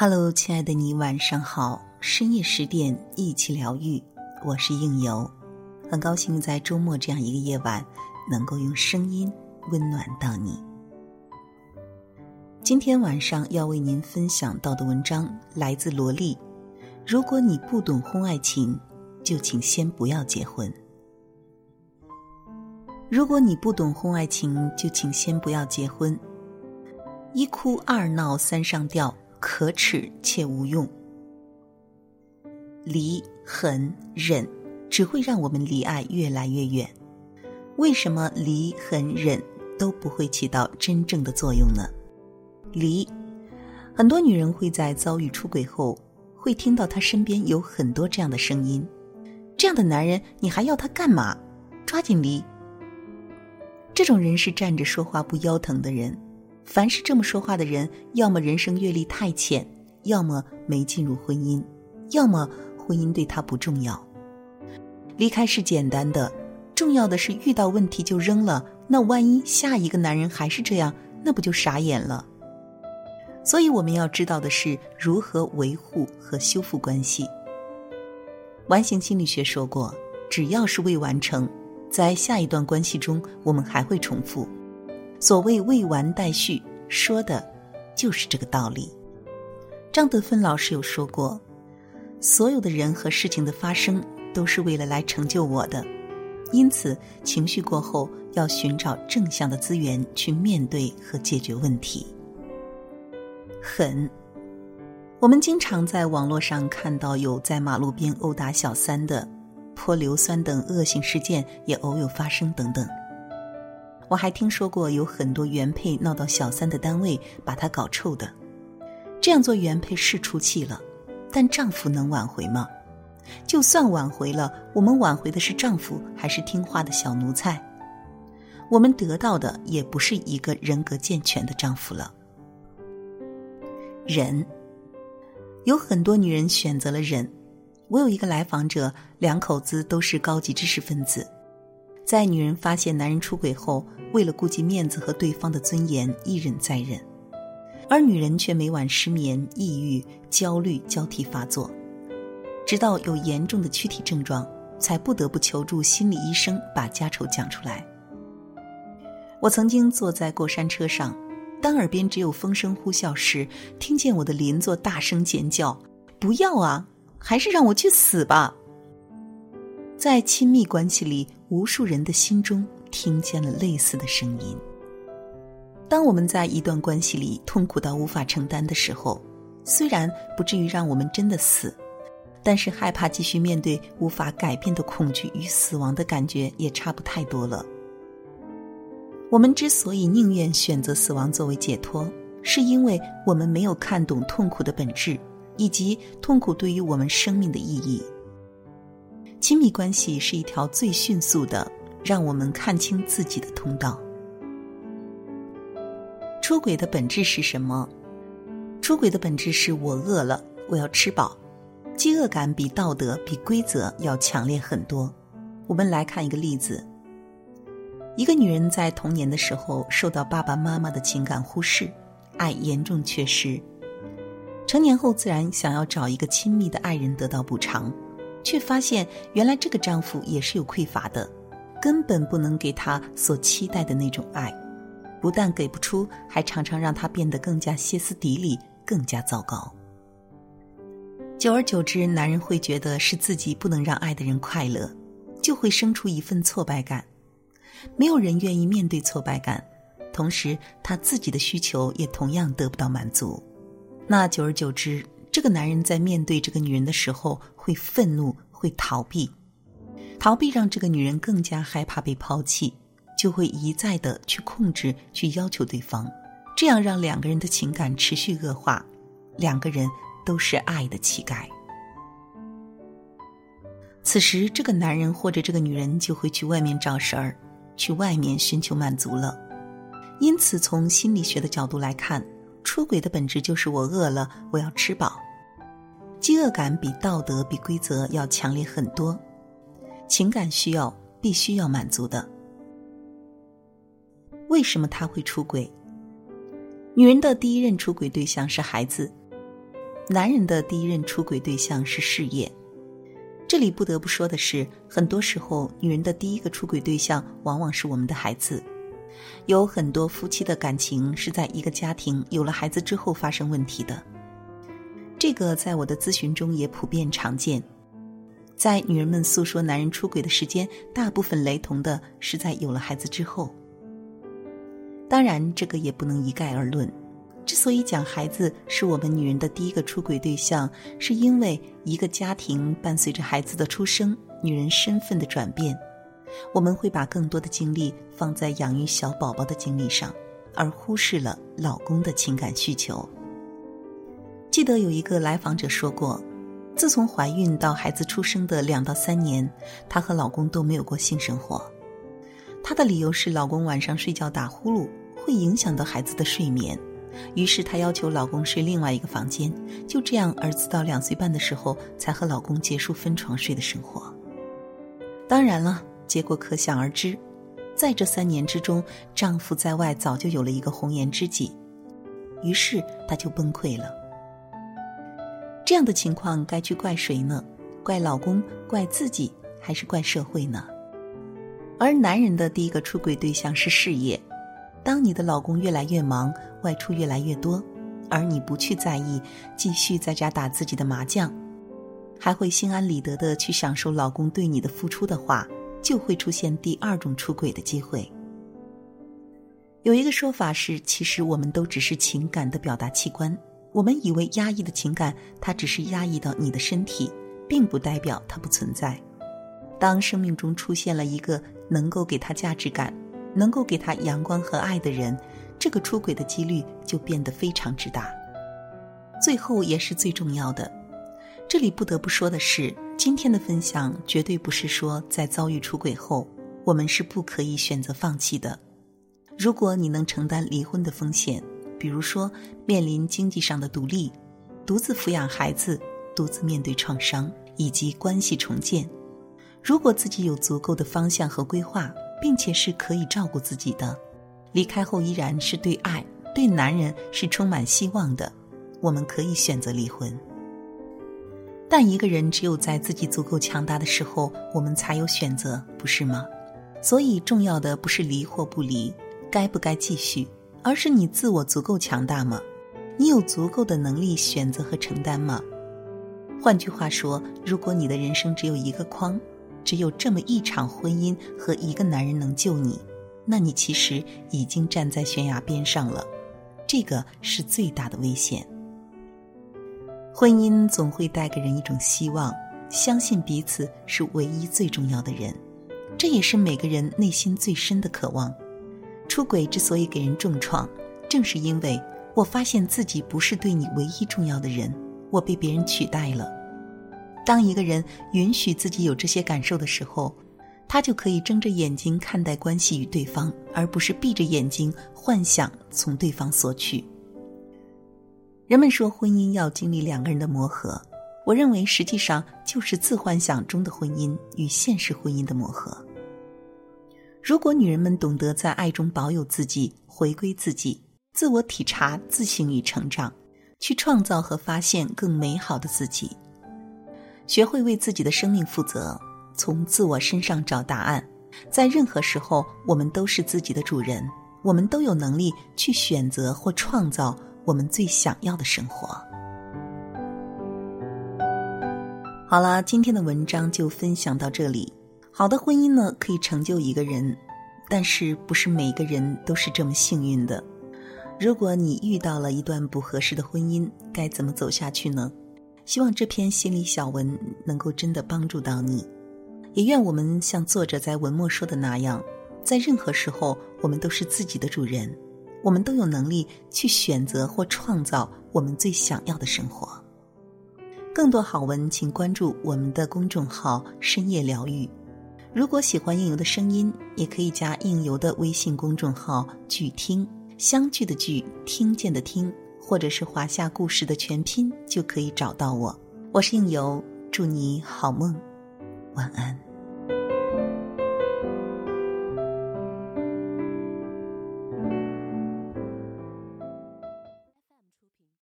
Hello，亲爱的你，晚上好。深夜十点，一起疗愈。我是应由，很高兴在周末这样一个夜晚，能够用声音温暖到你。今天晚上要为您分享到的文章来自萝莉。如果你不懂婚外情，就请先不要结婚。如果你不懂婚外情，就请先不要结婚。一哭二闹三上吊。可耻且无用，离、狠、忍，只会让我们离爱越来越远。为什么离、狠、忍都不会起到真正的作用呢？离，很多女人会在遭遇出轨后，会听到他身边有很多这样的声音：“这样的男人，你还要他干嘛？抓紧离！”这种人是站着说话不腰疼的人。凡是这么说话的人，要么人生阅历太浅，要么没进入婚姻，要么婚姻对他不重要。离开是简单的，重要的是遇到问题就扔了。那万一下一个男人还是这样，那不就傻眼了？所以我们要知道的是如何维护和修复关系。完形心理学说过，只要是未完成，在下一段关系中，我们还会重复。所谓未完待续，说的，就是这个道理。张德芬老师有说过，所有的人和事情的发生，都是为了来成就我的，因此情绪过后，要寻找正向的资源去面对和解决问题。狠，我们经常在网络上看到有在马路边殴打小三的，泼硫酸等恶性事件也偶有发生等等。我还听说过有很多原配闹到小三的单位，把他搞臭的。这样做原配是出气了，但丈夫能挽回吗？就算挽回了，我们挽回的是丈夫，还是听话的小奴才？我们得到的也不是一个人格健全的丈夫了。忍，有很多女人选择了忍。我有一个来访者，两口子都是高级知识分子。在女人发现男人出轨后，为了顾及面子和对方的尊严，一忍再忍，而女人却每晚失眠、抑郁、焦虑交替发作，直到有严重的躯体症状，才不得不求助心理医生把家丑讲出来。我曾经坐在过山车上，当耳边只有风声呼啸时，听见我的邻座大声尖叫：“不要啊，还是让我去死吧！”在亲密关系里，无数人的心中听见了类似的声音。当我们在一段关系里痛苦到无法承担的时候，虽然不至于让我们真的死，但是害怕继续面对无法改变的恐惧与死亡的感觉也差不太多了。我们之所以宁愿选择死亡作为解脱，是因为我们没有看懂痛苦的本质，以及痛苦对于我们生命的意义。亲密关系是一条最迅速的让我们看清自己的通道。出轨的本质是什么？出轨的本质是我饿了，我要吃饱。饥饿感比道德、比规则要强烈很多。我们来看一个例子：一个女人在童年的时候受到爸爸妈妈的情感忽视，爱严重缺失，成年后自然想要找一个亲密的爱人得到补偿。却发现，原来这个丈夫也是有匮乏的，根本不能给他所期待的那种爱，不但给不出，还常常让他变得更加歇斯底里，更加糟糕。久而久之，男人会觉得是自己不能让爱的人快乐，就会生出一份挫败感。没有人愿意面对挫败感，同时他自己的需求也同样得不到满足。那久而久之，这个男人在面对这个女人的时候，会愤怒，会逃避，逃避让这个女人更加害怕被抛弃，就会一再的去控制，去要求对方，这样让两个人的情感持续恶化，两个人都是爱的乞丐。此时，这个男人或者这个女人就会去外面找事儿，去外面寻求满足了。因此，从心理学的角度来看，出轨的本质就是我饿了，我要吃饱。饥饿感比道德、比规则要强烈很多，情感需要必须要满足的。为什么他会出轨？女人的第一任出轨对象是孩子，男人的第一任出轨对象是事业。这里不得不说的是，很多时候，女人的第一个出轨对象往往是我们的孩子。有很多夫妻的感情是在一个家庭有了孩子之后发生问题的。这个在我的咨询中也普遍常见。在女人们诉说男人出轨的时间，大部分雷同的是在有了孩子之后。当然，这个也不能一概而论。之所以讲孩子是我们女人的第一个出轨对象，是因为一个家庭伴随着孩子的出生，女人身份的转变，我们会把更多的精力放在养育小宝宝的精力上，而忽视了老公的情感需求。记得有一个来访者说过，自从怀孕到孩子出生的两到三年，她和老公都没有过性生活。她的理由是，老公晚上睡觉打呼噜会影响到孩子的睡眠。于是她要求老公睡另外一个房间，就这样，儿子到两岁半的时候才和老公结束分床睡的生活。当然了，结果可想而知，在这三年之中，丈夫在外早就有了一个红颜知己，于是她就崩溃了。这样的情况该去怪谁呢？怪老公、怪自己，还是怪社会呢？而男人的第一个出轨对象是事业。当你的老公越来越忙，外出越来越多，而你不去在意，继续在家打自己的麻将，还会心安理得的去享受老公对你的付出的话，就会出现第二种出轨的机会。有一个说法是，其实我们都只是情感的表达器官，我们以为压抑的情感，它只是压抑到你的身体，并不代表它不存在。当生命中出现了一个能够给他价值感。能够给他阳光和爱的人，这个出轨的几率就变得非常之大。最后也是最重要的，这里不得不说的是，今天的分享绝对不是说在遭遇出轨后，我们是不可以选择放弃的。如果你能承担离婚的风险，比如说面临经济上的独立，独自抚养孩子，独自面对创伤以及关系重建，如果自己有足够的方向和规划。并且是可以照顾自己的，离开后依然是对爱、对男人是充满希望的。我们可以选择离婚，但一个人只有在自己足够强大的时候，我们才有选择，不是吗？所以重要的不是离或不离，该不该继续，而是你自我足够强大吗？你有足够的能力选择和承担吗？换句话说，如果你的人生只有一个框。只有这么一场婚姻和一个男人能救你，那你其实已经站在悬崖边上了，这个是最大的危险。婚姻总会带给人一种希望，相信彼此是唯一最重要的人，这也是每个人内心最深的渴望。出轨之所以给人重创，正是因为我发现自己不是对你唯一重要的人，我被别人取代了。当一个人允许自己有这些感受的时候，他就可以睁着眼睛看待关系与对方，而不是闭着眼睛幻想从对方索取。人们说婚姻要经历两个人的磨合，我认为实际上就是自幻想中的婚姻与现实婚姻的磨合。如果女人们懂得在爱中保有自己，回归自己，自我体察、自省与成长，去创造和发现更美好的自己。学会为自己的生命负责，从自我身上找答案。在任何时候，我们都是自己的主人，我们都有能力去选择或创造我们最想要的生活。好了，今天的文章就分享到这里。好的婚姻呢，可以成就一个人，但是不是每个人都是这么幸运的。如果你遇到了一段不合适的婚姻，该怎么走下去呢？希望这篇心理小文能够真的帮助到你，也愿我们像作者在文末说的那样，在任何时候，我们都是自己的主人，我们都有能力去选择或创造我们最想要的生活。更多好文，请关注我们的公众号“深夜疗愈”。如果喜欢应由的声音，也可以加应由的微信公众号“聚听”，相聚的聚，听见的听。或者是华夏故事的全拼就可以找到我。我是应由，祝你好梦，晚安。